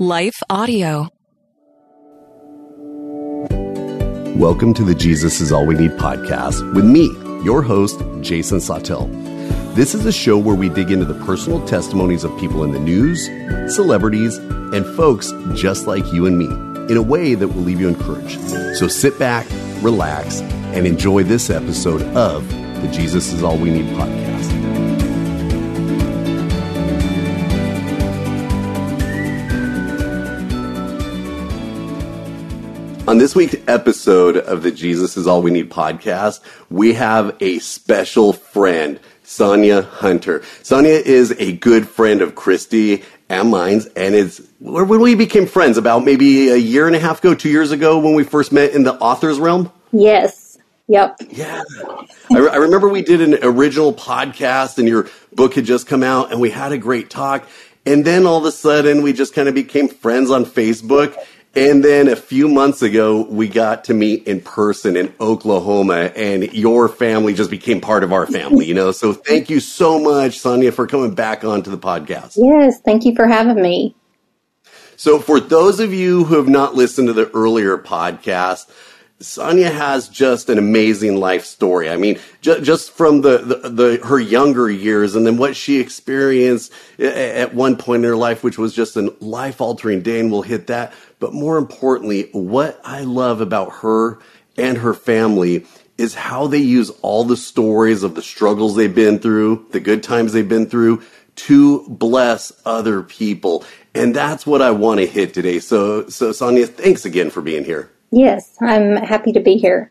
Life Audio. Welcome to the Jesus is All We Need podcast with me, your host, Jason Sawtell. This is a show where we dig into the personal testimonies of people in the news, celebrities, and folks just like you and me in a way that will leave you encouraged. So sit back, relax, and enjoy this episode of the Jesus is All We Need podcast. On this week's episode of the Jesus is All We Need podcast, we have a special friend, Sonya Hunter. Sonya is a good friend of Christy and mine's, and it's when we became friends about maybe a year and a half ago, two years ago, when we first met in the author's realm. Yes. Yep. Yeah. I, re- I remember we did an original podcast, and your book had just come out, and we had a great talk. And then all of a sudden, we just kind of became friends on Facebook. And then a few months ago, we got to meet in person in Oklahoma, and your family just became part of our family, you know? So thank you so much, Sonya, for coming back onto the podcast. Yes. Thank you for having me. So, for those of you who have not listened to the earlier podcast, Sonya has just an amazing life story. I mean, ju- just from the, the, the, her younger years and then what she experienced at one point in her life, which was just a life altering day, and we'll hit that. But more importantly, what I love about her and her family is how they use all the stories of the struggles they've been through, the good times they've been through to bless other people. And that's what I want to hit today. So, so Sonya, thanks again for being here. Yes, I'm happy to be here.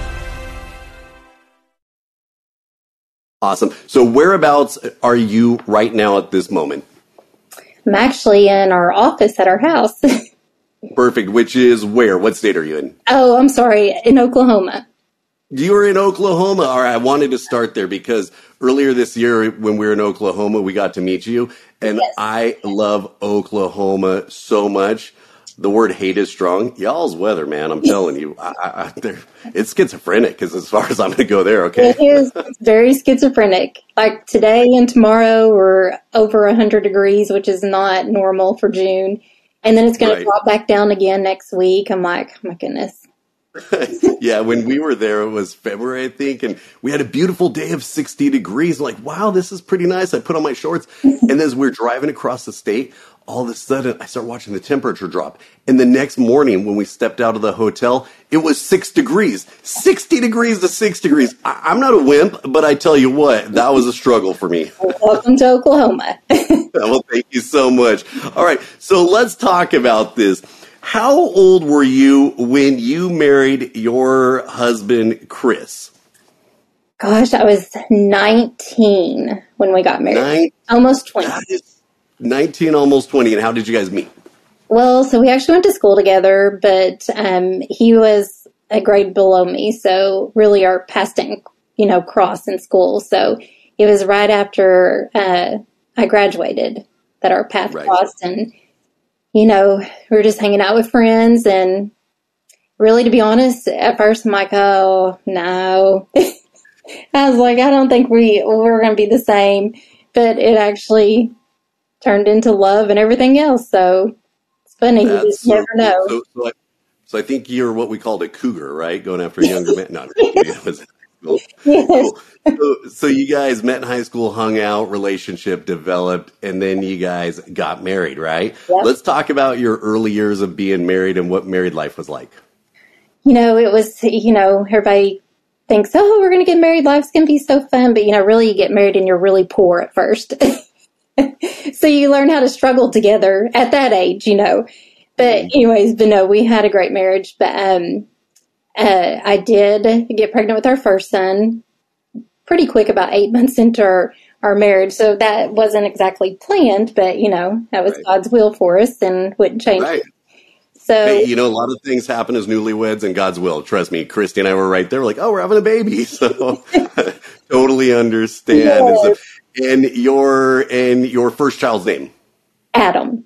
Awesome. So, whereabouts are you right now at this moment? I'm actually in our office at our house. Perfect. Which is where? What state are you in? oh, I'm sorry, in Oklahoma. You were in Oklahoma. All right. I wanted to start there because earlier this year, when we were in Oklahoma, we got to meet you. And Yes. I love Oklahoma so much. The word hate is strong. Y'all's weather, man. I'm telling you, I, I, it's schizophrenic. Because as far as I'm going to go there, okay. It is it's very schizophrenic. Like today and tomorrow we're over 100 degrees, which is not normal for June. And then it's going Right. to drop back down again next week. I'm like, oh my goodness. yeah, when we were there, it was February, I think, and we had a beautiful day of 60 degrees. Like, wow, this is pretty nice. I put on my shorts, and as we're driving across the state, all of a sudden I start watching the temperature drop. And the next morning, when we stepped out of the hotel, it was six degrees. 60 degrees to six degrees. I- I'm not a wimp, but I tell you what, that was a struggle for me. Welcome to Oklahoma. well, thank you so much. All right, so let's talk about this. How old were you when you married your husband, Chris? Gosh, I was 19 when we got married. Nine, Almost 20. that is 19, almost 20. And how did you guys meet? Well, so we actually went to school together, but um, he was a grade below me, so really our paths didn't, you know, cross in school. So it was right after uh, I graduated that our path Right. crossed, and you know, we were just hanging out with friends, and really, to be honest, at first I'm like, oh no, I was like, I don't think we we're going to be the same, but it actually turned into love and everything else. So it's funny, you just never cool. know. So, so, I, so I think you're what we called a cougar, right? Going after a younger man. No, it was- Yes. Cool. So, so you guys met in high school, hung out, relationship developed, and then you guys got married, right? Yep. Let's talk about your early years of being married and what married life was like. you know, it was, you know, everybody thinks, oh, we're going to get married. Life's going to be so fun. But, you know, really you get married and you're really poor at first. so you learn how to struggle together at that age, you know. But anyways, but no, we had a great marriage. But um, uh, I did get pregnant with our first son pretty quick, about eight months into our, our marriage. So that wasn't exactly planned, but, you know, that was Right. God's will for us and wouldn't change. Right. So, Hey, you know, a lot of things happen as newlyweds and God's will. Trust me, Christy and I were right there. We're like, oh, we're having a baby. So totally understand. Yes. So- and your and your first child's name? Adam.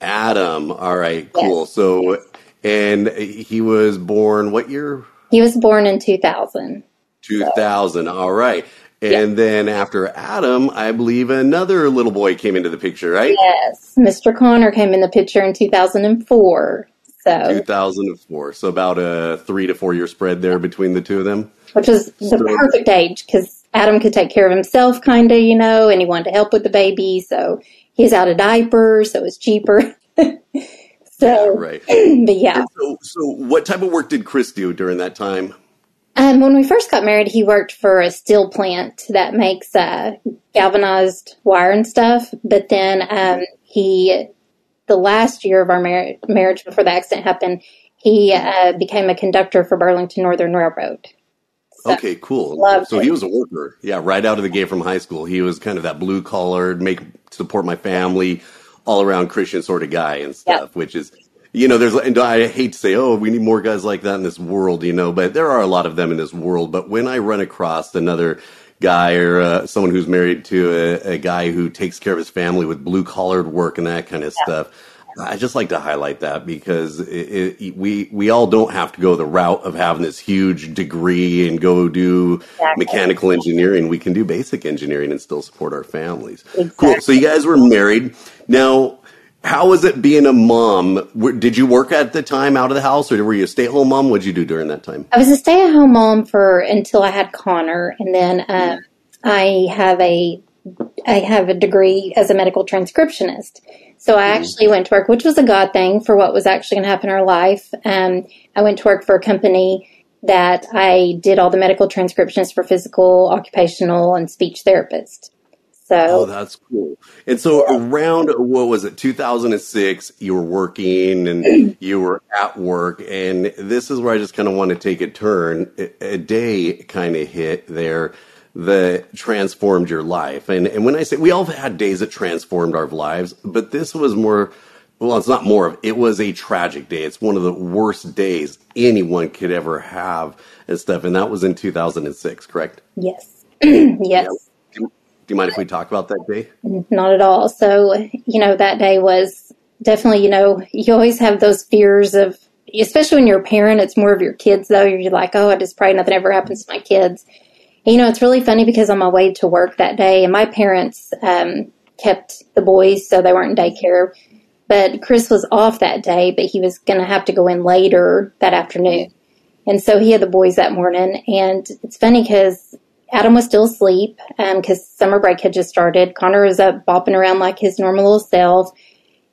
Adam. All right, cool. So and he was born what year? He was born in 2000. 2000. All right. And then after Adam, I believe another little boy came into the picture, right? Yes, Mr. Conner came in the picture in 2004. So, 2004. So about a three to four year spread there between the two of them. which is the So- perfect age because Adam could take care of himself, kind of, you know, and he wanted to help with the baby. So he's out of diapers, so it's cheaper. so, Right. but yeah. So, so what type of work did Chris do during that time? Um, when we first got married, he worked for a steel plant that makes uh, galvanized wire and stuff. But then um, he, the last year of our mar- marriage before the accident happened, he uh, became a conductor for Burlington Northern Railroad. So- Okay, cool. So it. he was a worker. Yeah, right out of the gate from high school. He was kind of that blue collar, make support my family, all around Christian sort of guy and stuff, which is you know, there's and I hate to say, oh, we need more guys like that in this world, you know, but there are a lot of them in this world. But when I run across another guy or uh, someone who's married to a, a guy who takes care of his family with blue collared work and that kind of stuff, I just like to highlight that because it, it, we we all don't have to go the route of having this huge degree and go do Exactly. mechanical engineering. We can do basic engineering and still support our families. Cool. So you guys were married. Now, how was it being a mom? Did you work at the time out of the house, or were you a stay at home mom? What'd you do during that time? I was a stay at home mom for until I had Conner, and then um, I have a I have a degree as a medical transcriptionist. So I actually went to work, which was a God thing for what was actually going to happen in our life. Um, I went to work for a company that I did all the medical transcriptions for physical, occupational, and speech therapists. Oh, So that's cool. And so around what was it, 2006, you were working and you were at work, and this is where I just kind of want to take a turn. A day kind of hit there that transformed your life. And and when I say we all had days that transformed our lives, but this was more well, it's not more of it was a tragic day. It's one of the worst days anyone could ever have and stuff. And that was in 2006, correct? yes, yes. Do you, do you mind if we talk about that day? Not at all. So, you know, that day was definitely, you know, you always have those fears of, especially when you're a parent, it's more of your kids though. You're like, oh, I just pray nothing ever happens to my kids. You know, it's really funny because on my way to work that day, and my parents um, kept the boys so they weren't in daycare. But Chris was off that day, but he was going to have to go in later that afternoon. And so he had the boys that morning. And it's funny because Adam was still asleep because summer break had just started. Conner was up bopping around like his normal little self.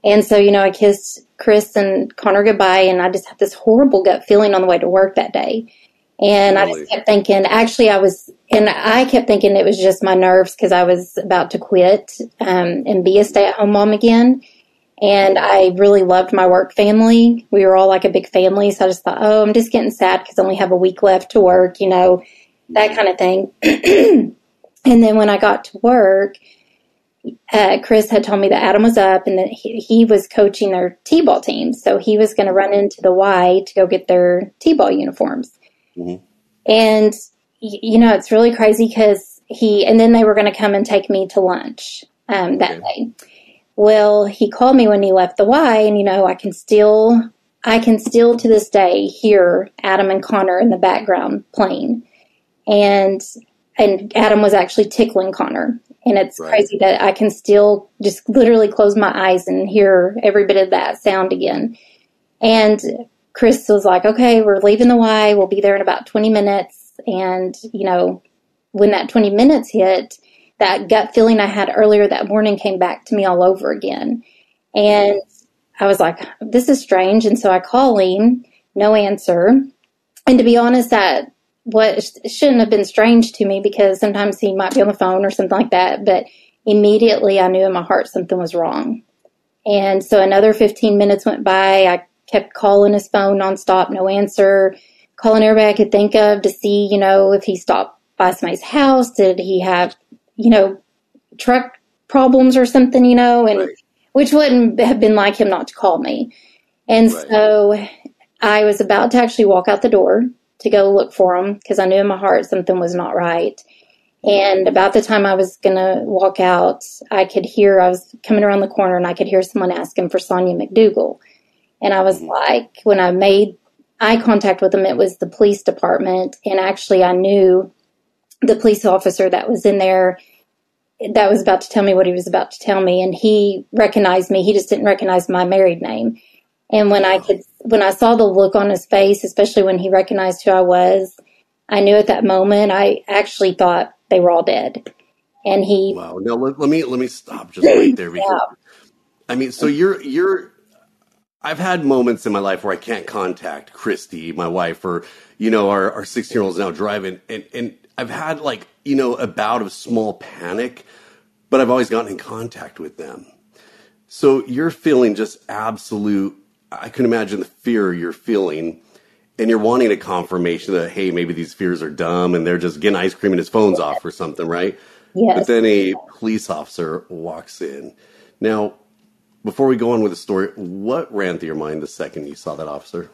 And so, you know, I kissed Chris and Conner goodbye, and I just had this horrible gut feeling on the way to work that day. And I Really? just kept thinking, actually, I was, and I kept thinking it was just my nerves because I was about to quit um, and be a stay at home mom again. And I really loved my work family. We were all like a big family. So I just thought, oh, I'm just getting sad because I only have a week left to work, you know, that kind of thing. and then when I got to work, uh, Chris had told me that Adam was up and that he, he was coaching their T-ball team. So he was going to run into the Y to go get their T-ball uniforms. Mhm. And, you know, it's really crazy because he, and then they were going to come and take me to lunch um, that day. Well, he called me when he left the Y, and you know, I can still, I can still to this day hear Adam and Conner in the background playing, and and Adam was actually tickling Conner, and it's Right. crazy that I can still just literally close my eyes and hear every bit of that sound again. And Chris was like, "Okay, we're leaving the Y. We'll be there in about twenty minutes." And, you know, when that 20 minutes hit, that gut feeling I had earlier that morning came back to me all over again. And I was like, this is strange. And so I call him, no answer. And to be honest, that what shouldn't have been strange to me because sometimes he might be on the phone or something like that. But immediately I knew in my heart something was wrong. And so another 15 minutes went by. I kept calling his phone nonstop, no answer, calling everybody I could think of to see, you know, if he stopped by somebody's house. Did he have, you know, truck problems or something, you know, and right. which wouldn't have been like him not to call me. And right. so I was about to actually walk out the door to go look for him because I knew in my heart something was not right. And about the time I was going to walk out, I could hear, I was coming around the corner and I could hear someone asking for Sonya McDougal. And I was like, when I made eye contact with them, it was the police department. And actually, I knew the police officer that was in there that was about to tell me what he was about to tell me. And he recognized me. He just didn't recognize my married name. And when I could, when I saw the look on his face, especially when he recognized who I was, I knew at that moment, I actually thought they were all dead. And he. Wow. Now let, let me, let me stop just right there. Because, yeah. I mean, so you're, you're, I've had moments in my life where I can't contact Christy, my wife, or you know, our our sixteen year old's now driving, and and I've had like you know a bout of small panic, but I've always gotten in contact with them. So you're feeling just absolute. I can imagine the fear you're feeling, and you're wanting a confirmation that hey, maybe these fears are dumb, and they're just getting ice cream and his phone's off or something, right? Yes. But then a police officer walks in. Now, before we go on with the story, what ran through your mind the second you saw that officer?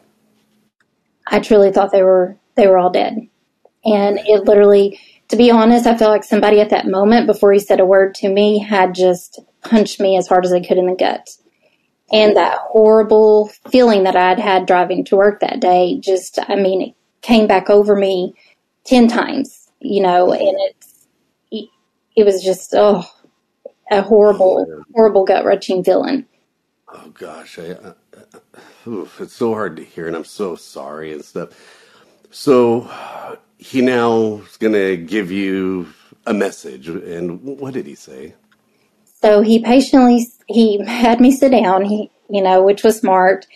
I truly thought they were they were all dead, and it literally, to be honest, I felt like somebody at that moment before he said a word to me had just punched me as hard as they could in the gut. And that horrible feeling that I'd had driving to work that day, just, I mean, it came back over me 10 times, you know, and it's, it was just, oh, a horrible, oh, horrible gut wrenching villain. Oh gosh, I, uh, oof, it's so hard to hear, and I'm so sorry and stuff. So he now is going to give you a message, and what did he say? So he patiently he had me sit down. He, you know, which was smart.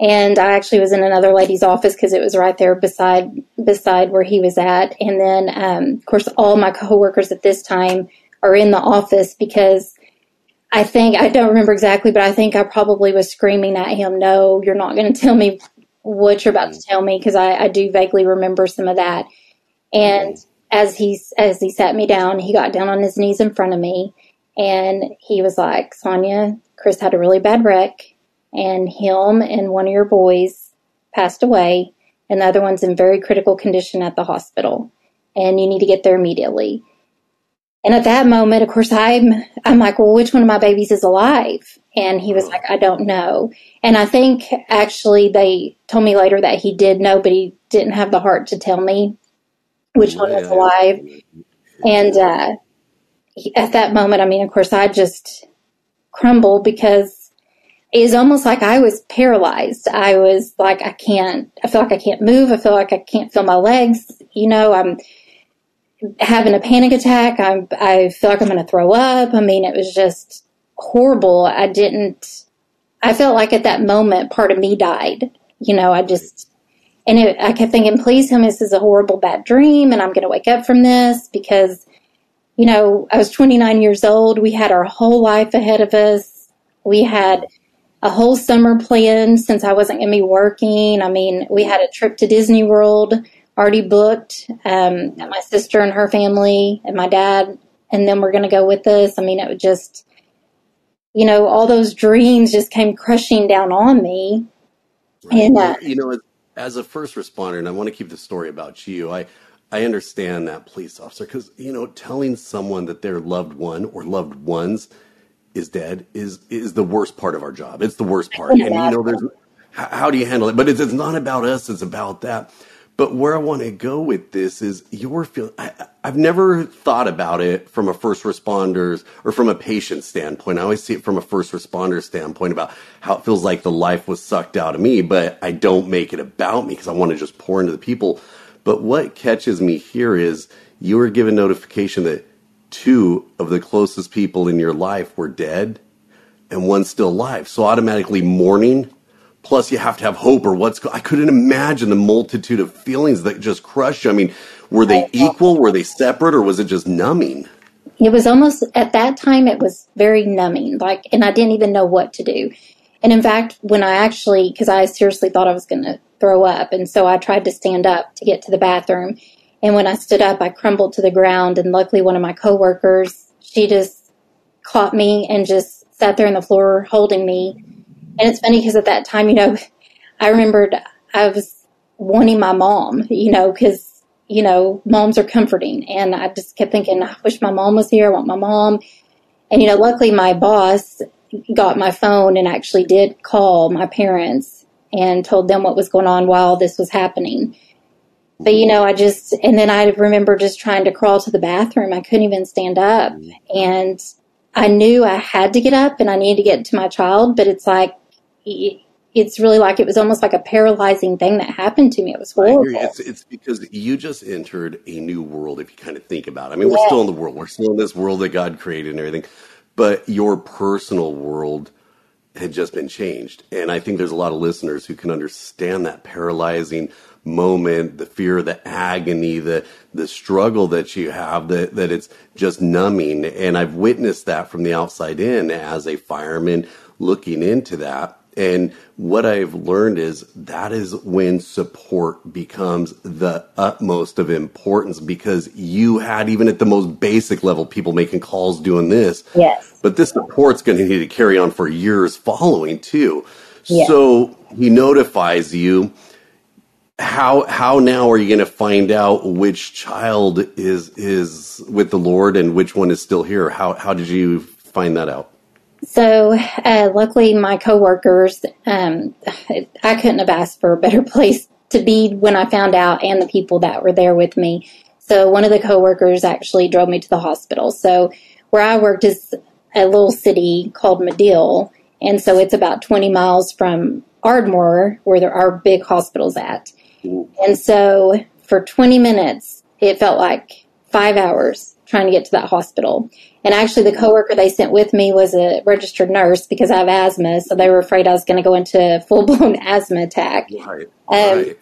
And I actually was in another lady's office because it was right there beside beside where he was at. And then, um, of course, all my coworkers at this time are in the office because I think, I don't remember exactly, but I think I probably was screaming at him, no, you're not going to tell me what you're about to tell me because I, I do vaguely remember some of that. And as he, as he sat me down, he got down on his knees in front of me and he was like, Sonya, Chris had a really bad wreck and him and one of your boys passed away and the other one's in very critical condition at the hospital and you need to get there immediately. And at that moment, of course, I'm, I'm like, well, which one of my babies is alive? And he was like, I don't know. And I think actually they told me later that he did know, but he didn't have the heart to tell me which one was alive. And, uh, at that moment, I mean, of course, I just crumbled because it was almost like I was paralyzed. I was like, I can't, I feel like I can't move. I feel like I can't feel my legs. You know, I'm, having a panic attack. I, I feel like I'm going to throw up. I mean, it was just horrible. I didn't, I felt like at that moment, part of me died. You know, I just, and it, I kept thinking, please tell me this is a horrible bad dream and I'm going to wake up from this because, you know, I was 29 years old. We had our whole life ahead of us. We had a whole summer planned since I wasn't going to be working. I mean, we had a trip to Disney World already booked. Um, my sister and her family and my dad, and then we're going to go with us. I mean, it would just, you know, all those dreams just came crushing down on me. Right. And uh, you know, as a first responder, and I want to keep the story about you, I I understand that police officer because you know, telling someone that their loved one or loved ones is dead is is the worst part of our job. It's the worst part, and you know, there's how, how do you handle it? But it's, it's not about us; it's about that. But where I want to go with this is your feeling. I, have never thought about it from a first responders or from a patient standpoint. I always see it from a first responder standpoint about how it feels like the life was sucked out of me, but I don't make it about me because I want to just pour into the people. But what catches me here is you were given notification that two of the closest people in your life were dead and one's still alive. So automatically mourning, plus you have to have hope or what's, I couldn't imagine the multitude of feelings that just crush you. I mean, were they equal? Were they separate or was it just numbing? It was almost, at that time, it was very numbing, like, and I didn't even know what to do. And in fact, when I actually, because I seriously thought I was going to throw up, and so I tried to stand up to get to the bathroom. And when I stood up, I crumbled to the ground. And luckily, one of my coworkers, she just caught me and just sat there on the floor holding me. And it's funny because at that time, you know, I remembered I was wanting my mom, you know, because, you know, moms are comforting. And I just kept thinking, I wish my mom was here. I want my mom. And, you know, luckily my boss got my phone and actually did call my parents and told them what was going on while this was happening. But you know, I just, and then I remember just trying to crawl to the bathroom. I couldn't even stand up. And I knew I had to get up and I needed to get to my child, but it's like, it's really like it was almost like a paralyzing thing that happened to me. It was horrible. It's, it's because you just entered a new world, if you kind of think about it. I mean, we're still in the world, we're still in this world that God created and everything, but your personal world had just been changed. And I think there's a lot of listeners who can understand that paralyzing moment, the fear, the agony, the the struggle that you have, that that it's just numbing. And I've witnessed that from the outside in as a fireman looking into that. And what I've learned is that is when support becomes the utmost of importance because you had, even at the most basic level, people making calls doing this. Yes. But this support's going to need to carry on for years following too. Yes. So he notifies you how how now are you going to find out which child is is with the Lord and which one is still here? How how did you find that out? So, uh, luckily, my coworkers, um, I couldn't have asked for a better place to be when I found out, and the people that were there with me. So, one of the coworkers actually drove me to the hospital. So, where I worked is a little city called Madill, and so it's about 20 miles from Ardmore, where there are big hospitals at. And so for 20 minutes, it felt like five hours trying to get to that hospital. And actually, the coworker they sent with me was a registered nurse because I have asthma, so they were afraid I was going to go into full blown asthma attack. Right. Um, right.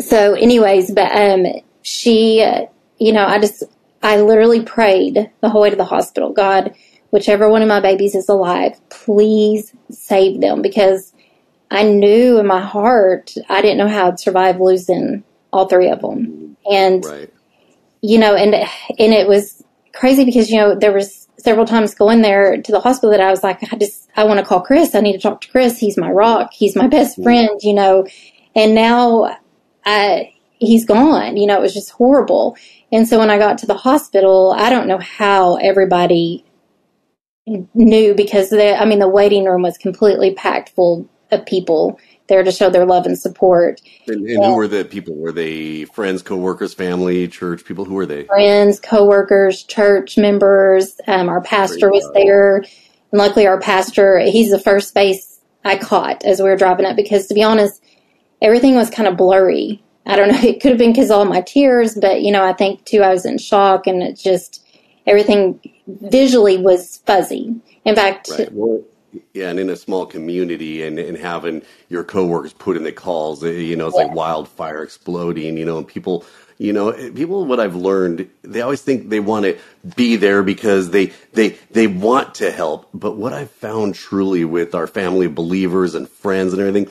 So, anyways, but um, she, uh, you know, I just, I literally prayed the whole way to the hospital. God, whichever one of my babies is alive, please save them because I knew in my heart I didn't know how I'd survive losing all three of them. And Right. You know, and and it was crazy because you know there was several times going there to the hospital that I was like, I just I want to call Chris. I need to talk to Chris. He's my rock. He's my best mm-hmm. friend. You know, and now I he's gone. You know, it was just horrible. And so when I got to the hospital, I don't know how everybody knew because the I mean the waiting room was completely packed full of people there to show their love and support. And, and who were the people? Were they friends, coworkers, family, church people? Who were they? Friends, coworkers, church members. Um, our pastor was there, and luckily our pastor he's the first face I caught as we were driving up because to be honest, everything was kind of blurry. I don't know. It could have been because all my tears, but you know, I think too I was in shock, and it just everything visually was fuzzy. In fact, Right. Well, yeah, and in a small community, and, and having your coworkers put in the calls, eh, you know, it's like wildfire exploding. You know, and people, you know, eh, people. What I've learned, they always think they want to be there because they they they want to help. But what I've found truly with our family of believers and friends and everything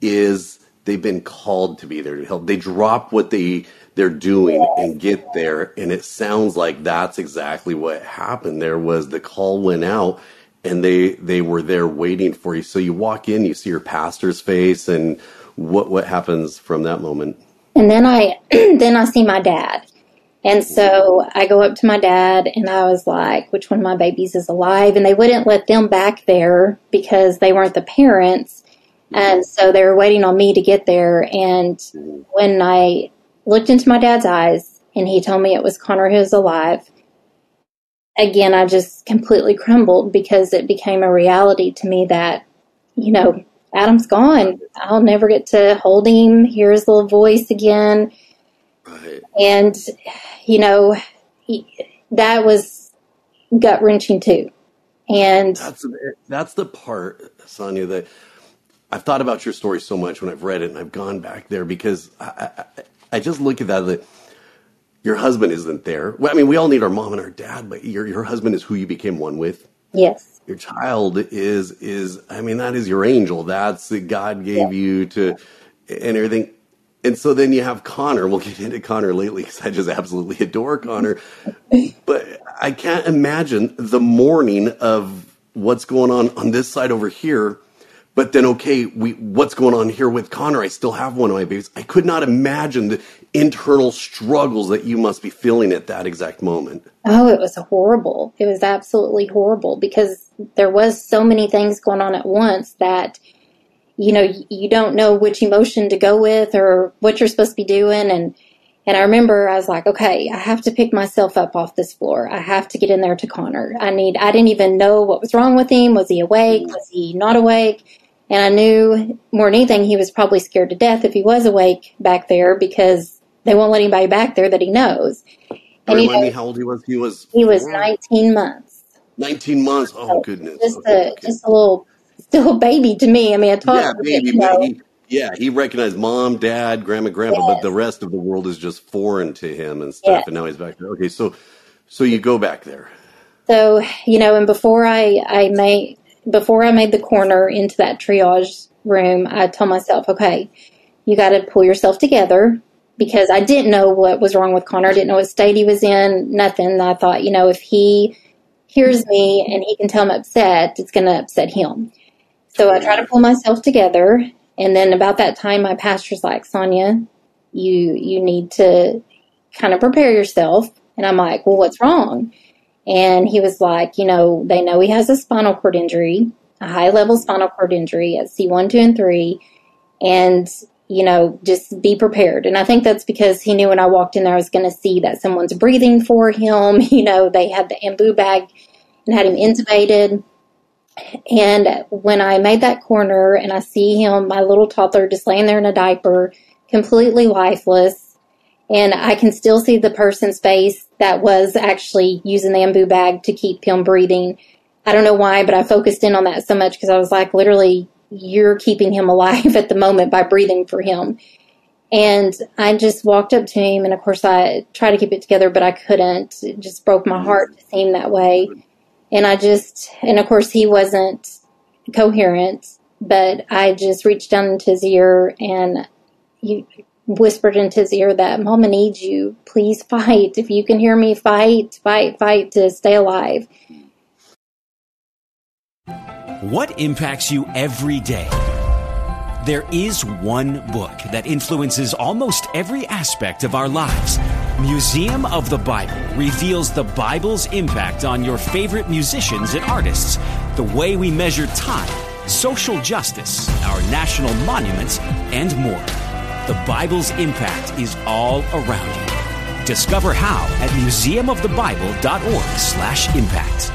is they've been called to be there to help. They drop what they they're doing and get there, and it sounds like that's exactly what happened. There was the call went out, and they they were there waiting for you. So you walk in, you see your pastor's face, and what what happens from that moment? And then I then I see my dad. And so I go up to my dad and I was like, which one of my babies is alive? And they wouldn't let them back there because they weren't the parents. And so they were waiting on me to get there. And mm-hmm. when I looked into my dad's eyes and he told me it was Conner who was alive, again, I just completely crumbled because it became a reality to me that, you know, Adam's gone. I'll never get to hold him, hear his little voice again. Right. And, you know, he, that was gut wrenching too. And That's that's the part, Sonya, that I've thought about your story so much when I've read it and I've gone back there because I, I, I just look at that that your husband isn't there. Well, I mean, we all need our mom and our dad, but your your husband is who you became one with. yes, Your child is is I mean that is your angel. That's that God gave you to and everything. And so then you have Conner. We'll get into Conner lately because I just absolutely adore Conner. but I can't imagine the morning of what's going on on this side over here. But then, okay, we what's going on here with Conner? I still have one of my babies. I could not imagine the internal struggles that you must be feeling at that exact moment. Oh, it was horrible. It was absolutely horrible because there was so many things going on at once that you know you don't know which emotion to go with or what you're supposed to be doing and and I remember I was like, okay, I have to pick myself up off this floor. I have to get in there to Conner. I need I didn't even know what was wrong with him. Was he awake? Mm. Was he not awake? And I knew more than anything he was probably scared to death if he was awake back there because they won't let anybody back there that he knows. Oh, and you know, me how old he was. He was he was 19 months. 19 months. Oh, goodness. Just Okay, a okay. just a little still a baby to me. I mean, a yeah, toddler. but, baby, you know, he, yeah, he recognized mom, dad, grandma, grandpa, but the rest of the world is just foreign to him and stuff. Yes. And now he's back there. Okay, so so you go back there. so you know, and before I I made before I made the corner into that triage room, I told myself, okay, you got to pull yourself together because I didn't know what was wrong with Conner. I didn't know what state he was in. Nothing. I thought, you know, if he hears me and he can tell I'm upset, it's going to upset him. So I try to pull myself together. And then about that time, my pastor's like, Sonya, you, you need to kind of prepare yourself. And I'm like, well, what's wrong? And he was like, you know, they know he has a spinal cord injury, a high level spinal cord injury at C1, 2, and 3. And, you know, just be prepared. And I think that's because he knew when I walked in there, I was going to see that someone's breathing for him. You know, they had the ambu bag and had him intubated. And when I made that corner and I see him, my little toddler just laying there in a diaper, completely lifeless, and I can still see the person's face that was actually using the ambu bag to keep him breathing. I don't know why, but I focused in on that so much because I was like, literally, you're keeping him alive at the moment by breathing for him. And I just walked up to him, and of course, I tried to keep it together, but I couldn't. It just broke my heart to see him that way. And I just, and of course, he wasn't coherent, but I just reached down into his ear and you whispered into his ear that Mama needs you. Please fight. If you can hear me, fight, fight, fight to stay alive. What impacts you every day? There is one book that influences almost every aspect of our lives. Museum of the Bible reveals the Bible's impact on your favorite musicians and artists, the way we measure time, social justice, our national monuments, and more. The Bible's impact is all around you. Discover how at museumofthebible.org/impact.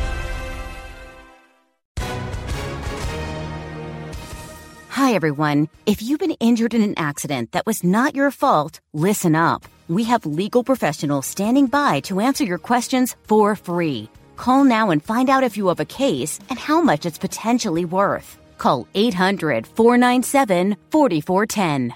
Hi, everyone. If you've been injured in an accident that was not your fault, listen up. We have legal professionals standing by to answer your questions for free. Call now and find out if you have a case and how much it's potentially worth. Call 800 497 4410.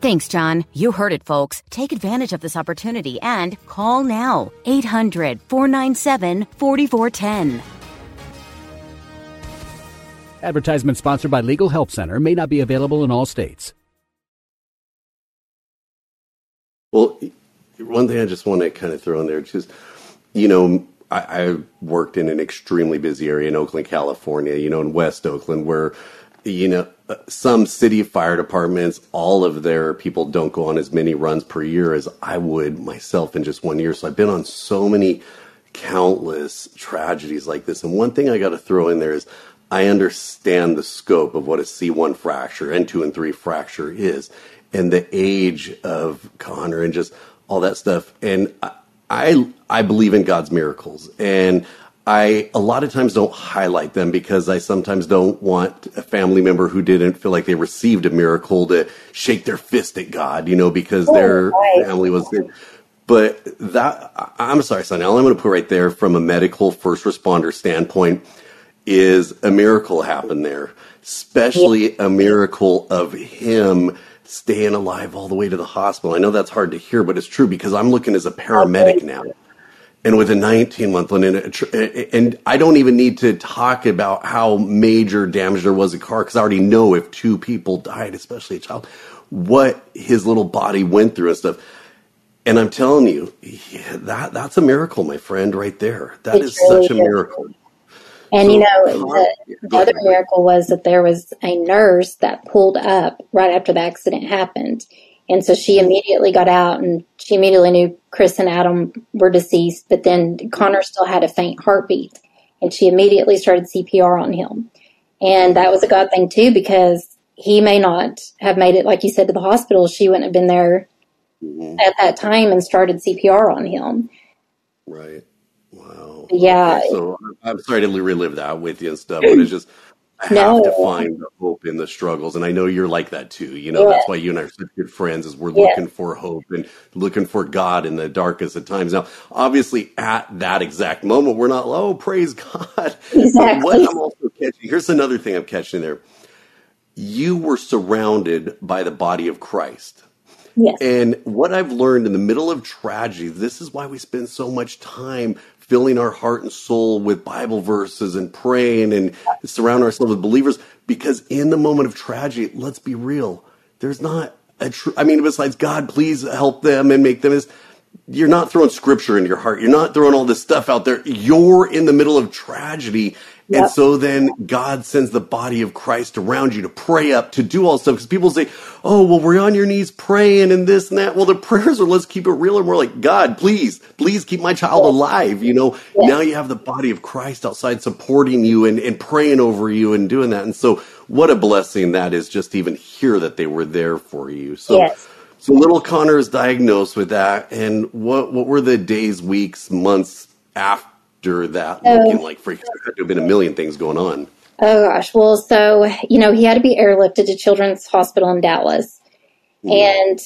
Thanks, John. You heard it, folks. Take advantage of this opportunity and call now. 800 497 4410. Advertisement sponsored by Legal Help Center may not be available in all states. Well, one thing I just want to kind of throw in there, just you know, I, I worked in an extremely busy area in Oakland, California. You know, in West Oakland, where you know some city fire departments, all of their people don't go on as many runs per year as I would myself in just one year. So I've been on so many countless tragedies like this. And one thing I got to throw in there is I understand the scope of what a C1 fracture, N2 and 3 fracture is, and the age of Conner and just all that stuff. And I, I believe in God's miracles. And I a lot of times don't highlight them because I sometimes don't want a family member who didn't feel like they received a miracle to shake their fist at God, you know, because oh, their right. family was there. But that I'm sorry, Sonny, all I'm going to put right there from a medical first responder standpoint is a miracle happened there, especially a miracle of him staying alive all the way to the hospital. I know that's hard to hear, but it's true because I'm looking as a paramedic now and with a 19 month one and I don't even need to talk about how major damage there was a car because I already know if two people died, especially a child, what his little body went through and stuff. And I'm telling you, yeah, that that's a miracle, my friend, right there. That is really such a miracle. And so, you know, the, the other miracle was that there was a nurse that pulled up right after the accident happened and so she immediately got out and she immediately knew Chris and Adam were deceased, but then Conner still had a faint heartbeat. And she immediately started CPR on him. And that was a God thing too, because he may not have made it, like you said, to the hospital. She wouldn't have been there mm-hmm. at that time and started CPR on him. Right. Wow. Yeah. Okay, so I'm sorry to relive that with you and stuff, but it's just I no. have to find the hope in the struggles. And I know you're like that too. You know, yeah. that's why you and I are such good friends is we're yeah. looking for hope and looking for God in the darkest of times. Now, obviously at that exact moment, we're not, oh, praise God. Exactly. what I'm also catching, here's another thing I'm catching there. You were surrounded by the body of Christ. Yes. And what I've learned in the middle of tragedy, this is why we spend so much time filling our heart and soul with Bible verses and praying and surround ourselves with believers. Because in the moment of tragedy, let's be real, there's not a true, I mean, besides God, please help them and make them as, you're not throwing scripture into your heart. You're not throwing all this stuff out there. You're in the middle of tragedy Yep. And so then God sends the body of Christ around you to pray up, to do all stuff. Because people say, oh, well, we're on your knees praying and this and that. Well, the prayers are, let's keep it real. And we're like, God, please, please keep my child alive. You know, now you have the body of Christ outside supporting you and, and praying over you and doing that. And so what a blessing that is just to even hear that they were there for you. So, yes. so little Connor is diagnosed with that. And what, what were the days, weeks, months after? After that oh. looking like freaking there had to have been a million things going on. Oh gosh. Well, so, you know, he had to be airlifted to Children's Hospital in Dallas. Mm. And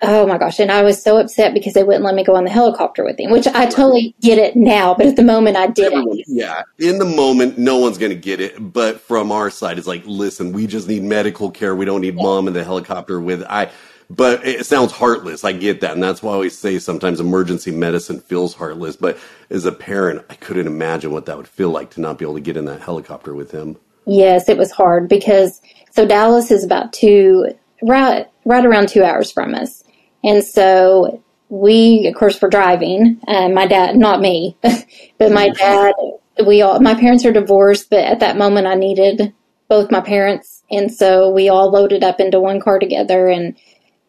oh my gosh. And I was so upset because they wouldn't let me go on the helicopter with him, which I totally get it now, but at the moment I didn't. Yeah. In the moment, no one's going to get it. But from our side, it's like, listen, we just need medical care. We don't need yeah. mom in the helicopter with, I, but it sounds heartless. I get that. And that's why I always say sometimes emergency medicine feels heartless. But as a parent, I couldn't imagine what that would feel like to not be able to get in that helicopter with him. Yes, it was hard because so Dallas is about two, right, right around two hours from us. And so we, of course, were driving. Uh, my dad, not me, but my dad, we all, my parents are divorced, but at that moment I needed both my parents. And so we all loaded up into one car together and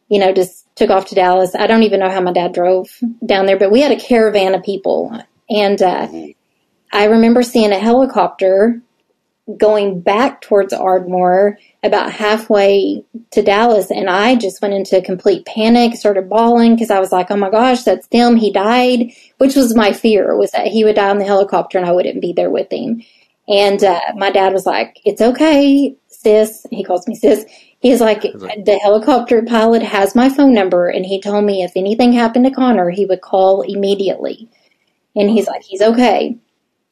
you know, just took off to Dallas. I don't even know how my dad drove down there, but we had a caravan of people. And uh, I remember seeing a helicopter going back towards Ardmore about halfway to Dallas. And I just went into complete panic, started bawling because I was like, oh my gosh, that's them. He died, which was my fear was that he would die on the helicopter and I wouldn't be there with him. And uh, my dad was like, it's okay, sis. He calls me sis. He's like, the helicopter pilot has my phone number, and he told me if anything happened to Conner, he would call immediately. And he's like, he's okay.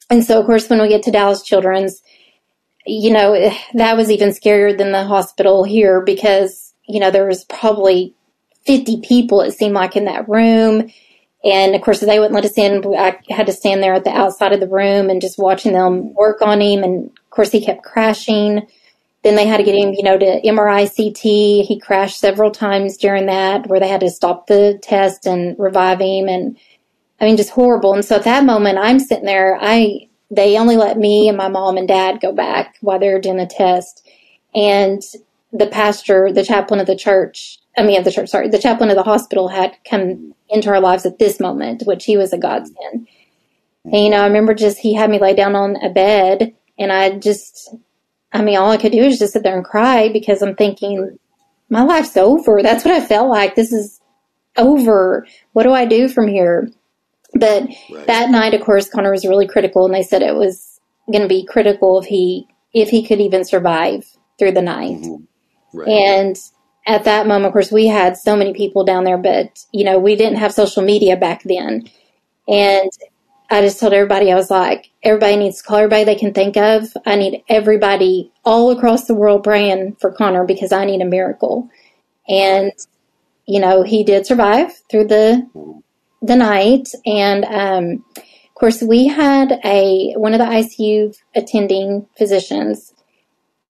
And so, of course, when we get to Dallas Children's, you know, that was even scarier than the hospital here because, you know, there was probably 50 people, it seemed like, in that room. And of course, they wouldn't let us in. I had to stand there at the outside of the room and just watching them work on him. And of course, he kept crashing. Then they had to get him, you know, to MRI CT. He crashed several times during that where they had to stop the test and revive him. And I mean, just horrible. And so at that moment, I'm sitting there. I, they only let me and my mom and dad go back while they were doing the test. And the pastor, the chaplain of the church, I mean, of the church, sorry, the chaplain of the hospital had come into our lives at this moment, which he was a godsend. And, you know, I remember just he had me lay down on a bed and I just, I mean, all I could do is just sit there and cry because I'm thinking, my life's over. That's what I felt like. This is over. What do I do from here? But Right. that night, of course, Conner was really critical, and they said it was going to be critical if he if he could even survive through the night. Mm-hmm. Right. And at that moment, of course, we had so many people down there, but you know, we didn't have social media back then. And I just told everybody, I was like, everybody needs to call everybody they can think of. I need everybody all across the world praying for Conner because I need a miracle. And, you know, he did survive through the, the night. And, um, of course, we had a, one of the ICU attending physicians,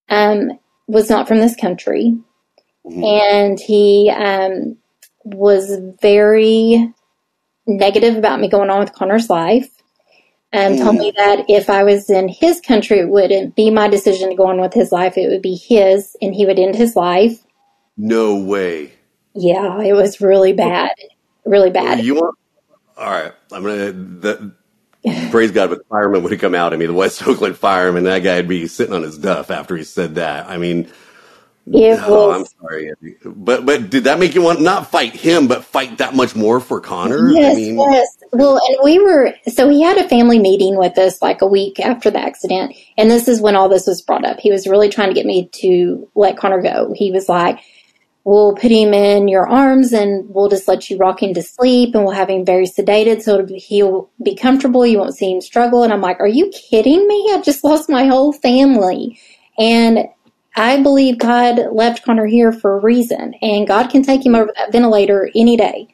um, was not from this country. And he, um, was very negative about me going on with Conner's life. And told me that if I was in his country, it wouldn't be my decision to go on with his life. It would be his, and he would end his life. no way. Yeah, it was really bad, really bad. You want? All right. I'm gonna. The, praise God, but fireman would have come out at me. The West Oakland fireman. That guy'd be sitting on his duff after he said that. I mean, It oh, I'm sorry, but but did that make you want not fight him, but fight that much more for Conner? yes, I mean, yes. Well, and we were, so he had a family meeting with us like a week after the accident. And this is when all this was brought up. He was really trying to get me to let Conner go. He was like, we'll put him in your arms and we'll just let you rock him to sleep and we'll have him very sedated so be, he'll be comfortable. You won't see him struggle. And I'm like, are you kidding me? I just lost my whole family. And I believe God left Conner here for a reason and God can take him over that ventilator any day.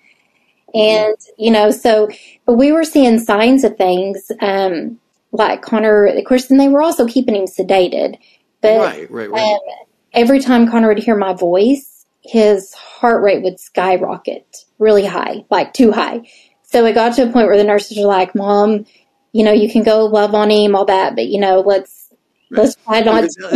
And, you know, so, but we were seeing signs of things, um, like Conner, of course, and they were also keeping him sedated. But right, right, right. um, every time Conner would hear my voice, his heart rate would skyrocket really high, like too high. So it got to a point where the nurses were like, Mom, you know, you can go love on him, all that, but you know, let's, let's try not to.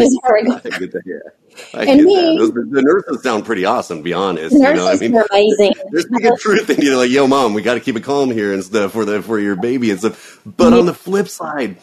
I get that. I And that. Those, the nurses sound pretty awesome. To be honest, The you know, I nurses mean, were amazing. There's speaking truth, and you're like, "Yo, mom, we got to keep it calm here and stuff for the for your baby and stuff." But on the flip side,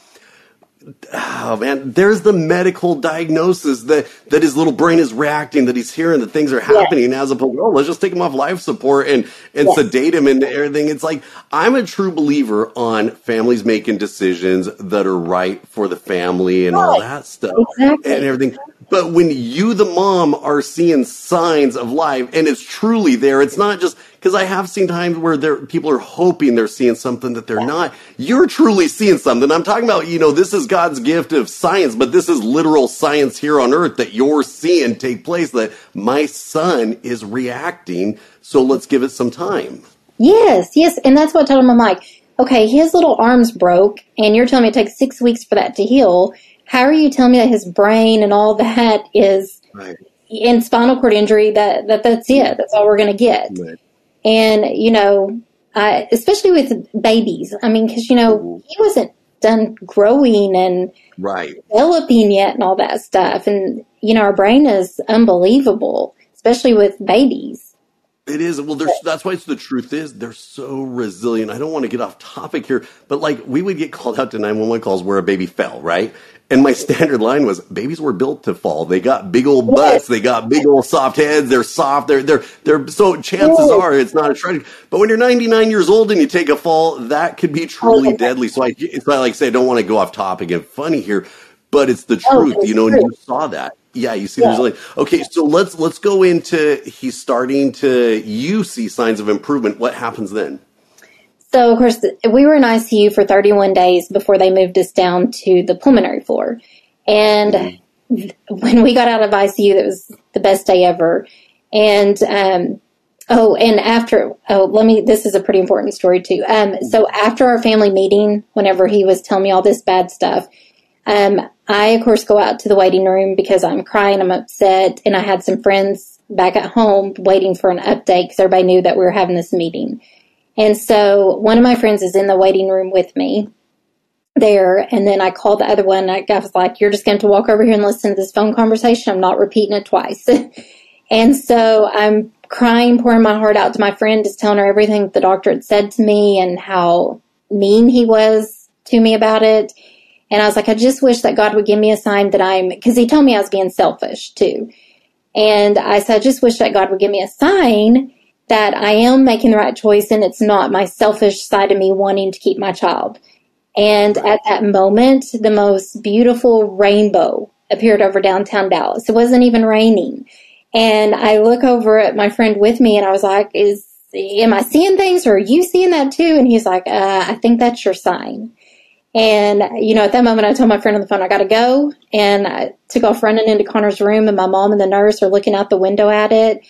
oh man, there's the medical diagnosis that that his little brain is reacting, that he's hearing that things are happening, as opposed, to, oh, let's just take him off life support and and Yes. sedate him and everything. It's like I'm a true believer on families making decisions that are right for the family and all that stuff Exactly. and everything. But when you, the mom, are seeing signs of life and it's truly there, it's not just because I have seen times where there people are hoping they're seeing something that they're not. You're truly seeing something. I'm talking about, you know, this is God's gift of science, but this is literal science here on earth that you're seeing take place. That my son is reacting, so let's give it some time. Yes, yes. And that's what I told him. I'm like, okay, his little arms broke, and you're telling me it takes six weeks for that to heal. How are you telling me that his brain and all that is Right. in spinal cord injury? That, that that's it. That's all we're going to get. Right. And you know, I, especially with babies. I mean, because you know mm-hmm. he wasn't done growing and Right. developing yet, and all that stuff. And you know, our brain is unbelievable, especially with babies. It is. Well, there's, that's why it's the truth is they're so resilient. I don't want to get off topic here, but like we would get called out to 911 calls where a baby fell, right? And my standard line was babies were built to fall. They got big old butts. They got big old soft heads. They're soft. They're, they're, they're, so chances are it's not a tragedy. But when you're 99 years old and you take a fall, that could be truly oh, Okay. deadly. So I, so I like say, I don't want to go off topic and funny here, but it's the Oh, truth, you know, and you saw that. Yeah, you see Yeah. there's like okay, so let's let's go into he's starting to you see signs of improvement. What happens then? So, of course, we were in ICU for 31 days before they moved us down to the pulmonary floor. And when we got out of ICU, that was the best day ever. And, um, oh, and after, oh, let me, this is a pretty important story too. Um, so after our family meeting, whenever he was telling me all this bad stuff, um, I, of course, go out to the waiting room because I'm crying, I'm upset, and I had some friends back at home waiting for an update because everybody knew that we were having this meeting. And so one of my friends is in the waiting room with me there. And then I called the other one. And I was like, you're just going to walk over here and listen to this phone conversation. I'm not repeating it twice. and so I'm crying, pouring my heart out to my friend, just telling her everything the doctor had said to me and how mean he was to me about it. And I was like, I just wish that God would give me a sign that I'm, because he told me I was being selfish too. And I said, I just wish that God would give me a sign that I am making the right choice and it's not my selfish side of me wanting to keep my child. And at that moment, the most beautiful rainbow appeared over downtown Dallas. It wasn't even raining. And I look over at my friend with me and I was like, is, am I seeing things or are you seeing that too? And he's like, uh, I think that's your sign. And, you know, at that moment, I told my friend on the phone, I got to go. And I took off running into Conner's room, and my mom and the nurse are looking out the window at it.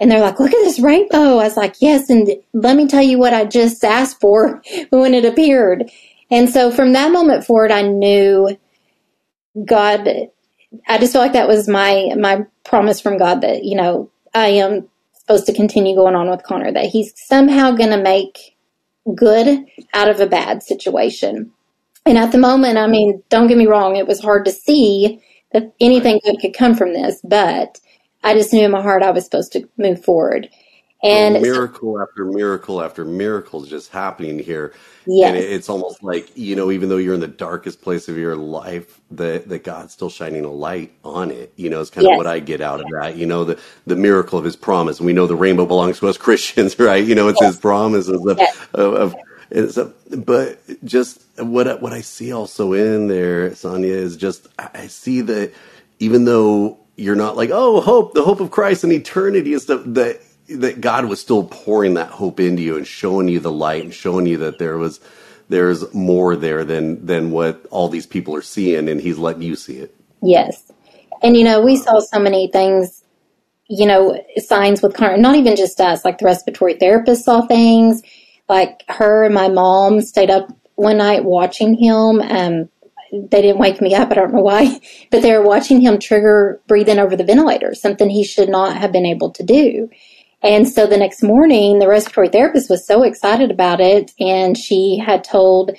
And they're like, look at this rainbow. I was like, yes. And let me tell you what I just asked for when it appeared. And so from that moment forward, I knew God, I just felt like that was my, my promise from God that, you know, I am supposed to continue going on with Conner, that he's somehow going to make good out of a bad situation. And at the moment, I mean, don't get me wrong, it was hard to see that anything good could come from this, but I just knew in my heart I was supposed to move forward. And miracle after miracle after miracle is just happening here. Yes. And it's almost like, you know, even though you're in the darkest place of your life, that, that God's still shining a light on it. You know, it's kind Yes. of what I get out of that. You know, the, the miracle of his promise. We know the rainbow belongs to us Christians, right? You know, it's his promises of, Yes. of, of but just what I- what I see also in there, Sonya, is just I see that even though you're not like oh hope the hope of Christ and eternity and stuff that that God was still pouring that hope into you and showing you the light and showing you that there was there's more there than than what all these people are seeing and He's letting you see it. Yes. And, you know, we saw so many things, you know, signs with Conner, not even just us, like the respiratory therapist saw things. Like her and my mom stayed up one night watching him. Um, they didn't wake me up. I don't know why, but they were watching him trigger breathing over the ventilator, something he should not have been able to do. And so the next morning, the respiratory therapist was so excited about it, and she had told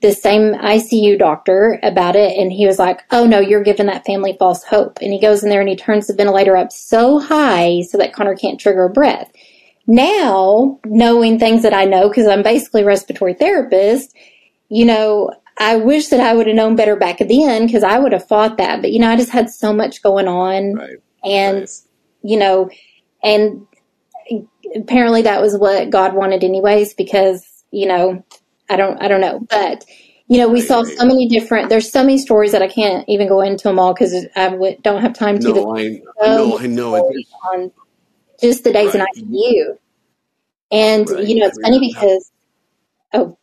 the same ICU doctor about it, and he was like, "Oh no, you're giving that family false hope." And he goes in there and he turns the ventilator up so high so that Conner can't trigger a breath. Now, knowing things that I know because I'm basically a respiratory therapist, you know, I wish that I would have known better back then because I would have fought that. But you know, I just had so much going on, Right. and Right. you know, and apparently that was what God wanted anyways because you know I don't I don't know but you know we Right, saw so many different there's so many stories that I can't even go into them all because I w- don't have time to No, I no, I know on just the days Right. in ICU and you know it's funny because oh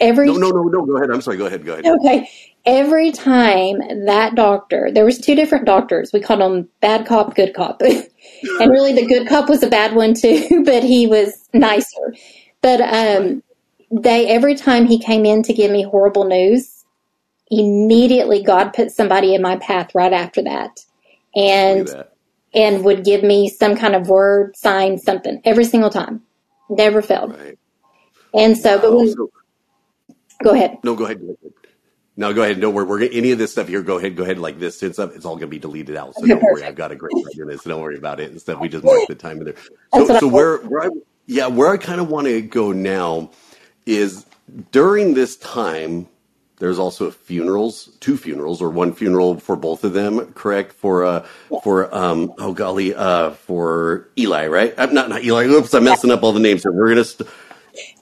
every No, no, no, no. Go ahead. I'm sorry. Go ahead. Go ahead. Okay. Every time that doctor, there was two different doctors. We called them bad cop, good cop. and really the good cop was a bad one too, but he was nicer. But um they every time he came in to give me horrible news, immediately God put somebody in my path right after that. And and would give me some kind of word, sign, something every single time. Never failed. Right. And so but Wow. when, So- go ahead. No, go ahead. No, go ahead. No, we're, we're any of this stuff here. Go ahead. Go ahead. Like this, it's stuff. It's all going to be deleted out. So don't worry. I've got a great idea. This. Don't worry about it and stuff. We just mark the time in there. So, so where, where I, yeah, where I kind of want to go now is during this time. There's also funerals, two funerals, or one funeral for both of them. Correct for uh for um oh golly uh for Eli, right? I'm not not Eli. Oops, I'm messing up all the names here. We're gonna. St-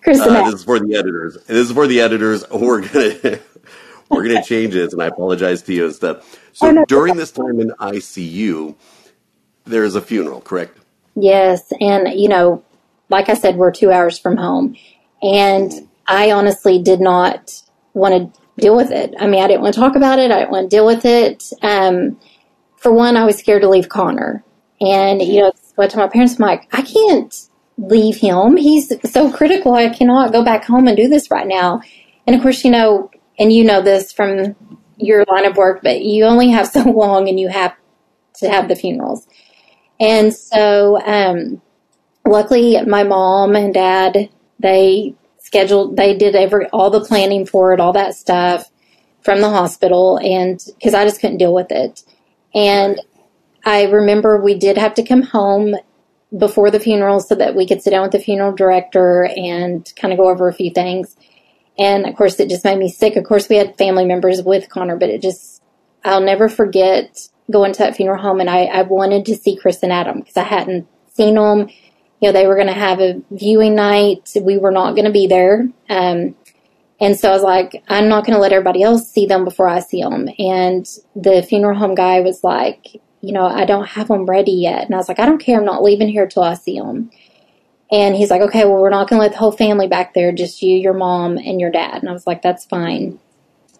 Kristen, uh, this is for the editors. This is for the editors. We're gonna we're gonna change this, and I apologize to you and stuff. So during this time in ICU, there is a funeral, correct? Yes, and you know, like I said, we're two hours from home, and I honestly did not want to deal with it. I mean, I didn't want to talk about it. I didn't want to deal with it. Um, for one, I was scared to leave Conner, and you know, I told my parents, I'm like, I can't leave him. He's so critical. I cannot go back home and do this right now. And of course, you know, and you know this from your line of work, but you only have so long, and you have to have the funerals. And so, um, luckily, my mom and dad they scheduled, they did every all the planning for it, all that stuff from the hospital, and because I just couldn't deal with it. And I remember we did have to come home before the funeral so that we could sit down with the funeral director and kind of go over a few things. And of course, it just made me sick. Of course, we had family members with Conner, but it just, I'll never forget going to that funeral home. And I, I wanted to see Chris and Adam because I hadn't seen them. You know, they were going to have a viewing night. We were not going to be there. Um, and so I was like, I'm not going to let everybody else see them before I see them. And the funeral home guy was like, you know, I don't have them ready yet. And I was like, I don't care. I'm not leaving here till I see them. And he's like, okay, well, we're not going to let the whole family back there, just you, your mom, and your dad. And I was like, that's fine.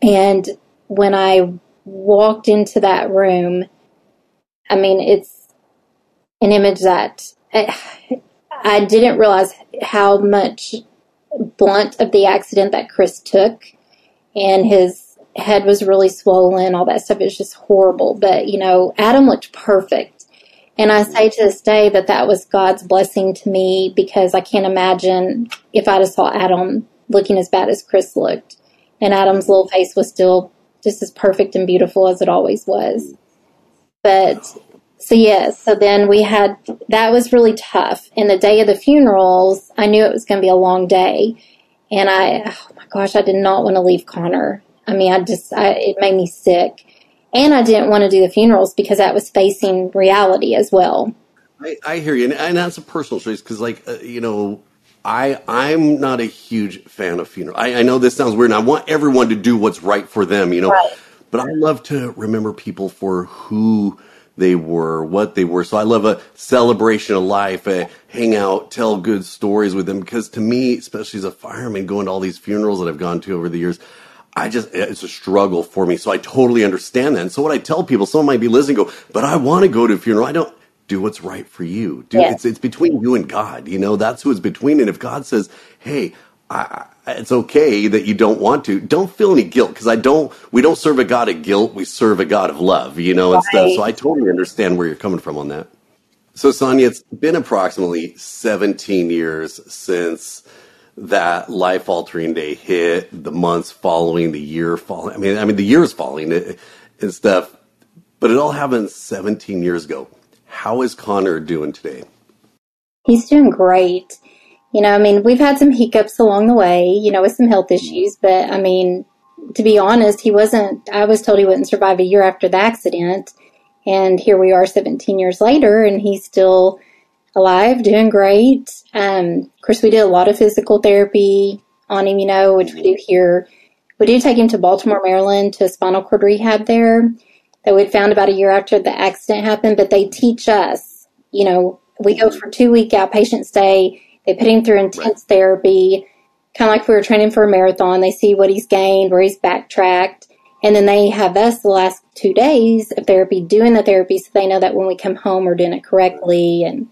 And when I walked into that room, I mean, it's an image that I, I didn't realize how much blunt of the accident that Chris took. And his head was really swollen, all that stuff. Was just horrible. But, you know, Adam looked perfect and I say to this day that that was God's blessing to me because I can't imagine if I'd have saw Adam looking as bad as Chris looked. And Adam's little face was still just as perfect and beautiful as it always was. But so yes, so then we had that was really tough. And the day of the funerals, I knew it was going to be a long day, and I oh my gosh, I did not want to leave Conner. I mean, I just I, it made me sick. And I didn't want to do the funerals because that was facing reality as well. I, I hear you, and, and, that's a personal choice because, like, uh, you know, I I'm not a huge fan of funeral. I, I, know this sounds weird, and I want everyone to do what's right for them, you know. Right. But I love to remember people for who they were, what they were. So I love a celebration of life, a hang out, tell good stories with them. Because to me, especially as a fireman, going to all these funerals that I've gone to over the years, I just, it's a struggle for me. So I totally understand that. And so what I tell people, someone might be listening, go, but I want to go to a funeral. I don't do what's right for you. Do, yeah. it's, it's between you and God. You know, that's who it's between. And if God says, Hey, I, it's okay that you don't want to. Don't feel any guilt because I don't. We don't serve a God of guilt. We serve a God of love, you know, right. and stuff. So I totally understand where you're coming from on that. So Sonya, it's been approximately 17 years since that life altering day hit, the months following, the year following. I mean, I mean, the years following it and stuff, but it all happened 17 years ago. How is Conner doing today? He's doing great. You know, I mean, we've had some hiccups along the way, you know, with some health issues, but I mean, to be honest, he wasn't, I was told he wouldn't survive a year after the accident. And here we are 17 years later, and he's still alive, doing great. Um, of course, we did a lot of physical therapy on him, you know, which we do here. We do take him to Baltimore, Maryland to spinal cord rehab there that we'd found about a year after the accident happened, but they teach us, you know, we go for two week outpatient stay. They put him through intense therapy, kind of like we were training for a marathon. They see what he's gained, where he's backtracked. And then they have us the last two days of therapy doing the therapy so they know that when we come home we're doing it correctly and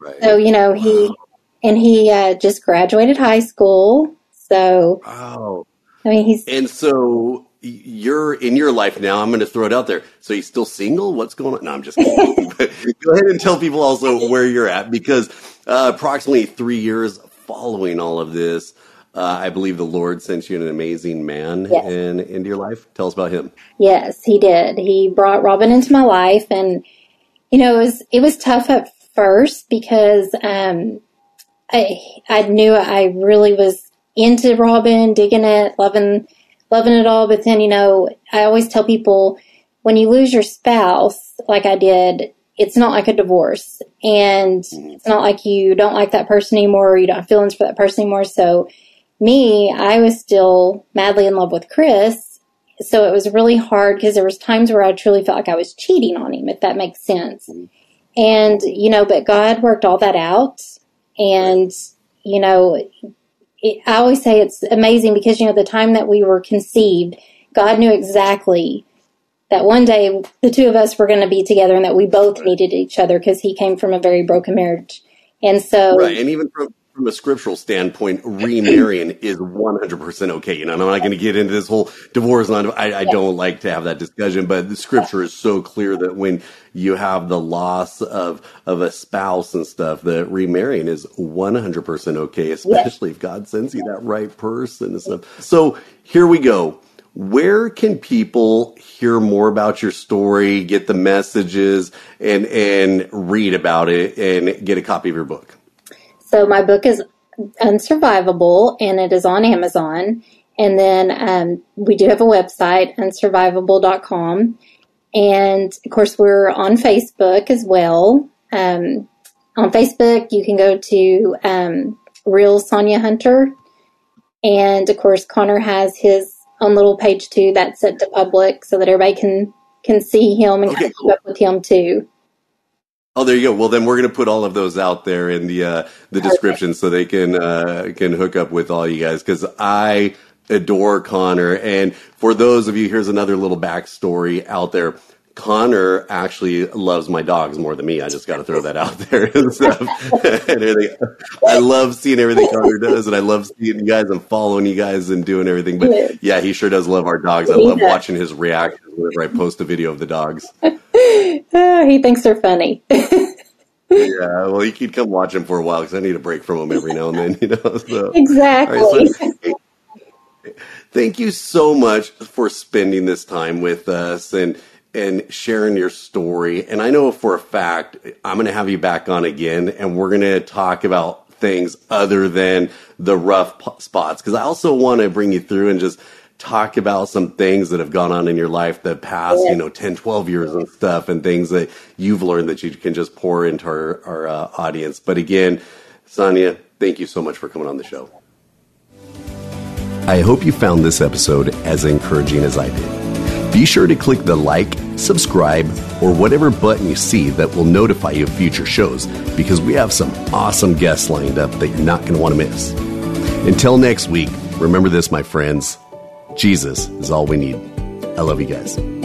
Right. So you know he. And he uh, just graduated high school. So wow. I mean he's and so you're in your life now. I'm going to throw it out there. So he's still single? What's going on? No, I'm just kidding. go ahead and tell people also where you're at because uh, approximately three years following all of this, uh, I believe the Lord sent you an amazing man yes. in into your life. Tell us about him. Yes, he did. He brought Robin into my life, and you know it was it was tough at first because um, I I knew I really was into Robin, digging it, loving loving it all. But then you know, I always tell people when you lose your spouse, like I did, it's not like a divorce, and it's not like you don't like that person anymore, or you don't have feelings for that person anymore. So me, I was still madly in love with Chris. So it was really hard because there was times where I truly felt like I was cheating on him, if that makes sense. Mm-hmm. And, you know, but God worked all that out. And, you know, it, I always say it's amazing because, you know, the time that we were conceived, God knew exactly that one day the two of us were going to be together and that we both needed each other because he came from a very broken marriage. And so, right. And even from, from a scriptural standpoint, remarrying is 100% okay. You know, I'm not going to get into this whole divorce. I, I don't like to have that discussion, but the scripture is so clear that when you have the loss of, of a spouse and stuff, that remarrying is 100% okay, especially if God sends you that right person and stuff. So here we go. Where can people hear more about your story, get the messages, and and read about it, and get a copy of your book? So my book is Unsurvivable, and it is on Amazon. And then um, we do have a website, unsurvivable.com. And of course, we're on Facebook as well. Um, on Facebook, you can go to um, Real Sonya Hunter. And of course, Conner has his own little page too that's set to public so that everybody can can see him and okay, keep up with him too. Oh, there you go. Well, then we're going to put all of those out there in the uh, the description so they can uh, can hook up with all you guys because I adore Conner. And for those of you, here's another little backstory out there. Conner actually loves my dogs more than me. I just got to throw that out there and stuff. and I love seeing everything Conner does, and I love seeing you guys and following you guys and doing everything. But yeah, he sure does love our dogs. I love watching his reaction whenever I post a video of the dogs. oh, he thinks they're funny. yeah, well, you could come watch him for a while because I need a break from him every now and then. You know, so exactly. Right, so, thank you so much for spending this time with us and and sharing your story. And I know for a fact I'm going to have you back on again, and we're going to talk about things other than the rough p- spots because I also want to bring you through and just talk about some things that have gone on in your life the past, you know, 10, 12 years and stuff and things that you've learned that you can just pour into our, our uh, audience. But again, Sonya, thank you so much for coming on the show. I hope you found this episode as encouraging as I did. Be sure to click the like, subscribe, or whatever button you see that will notify you of future shows because we have some awesome guests lined up that you're not going to want to miss. Until next week, remember this, my friends Jesus is all we need. I love you guys.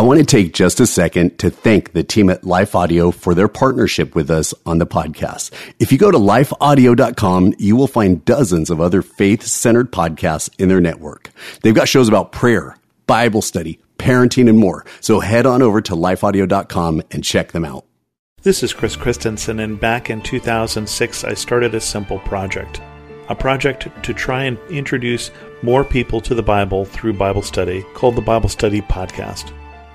I want to take just a second to thank the team at Life Audio for their partnership with us on the podcast. If you go to lifeaudio.com, you will find dozens of other faith centered podcasts in their network. They've got shows about prayer, Bible study, parenting, and more. So head on over to lifeaudio.com and check them out. This is Chris Christensen, and back in 2006, I started a simple project. A project to try and introduce more people to the Bible through Bible study called the Bible Study Podcast.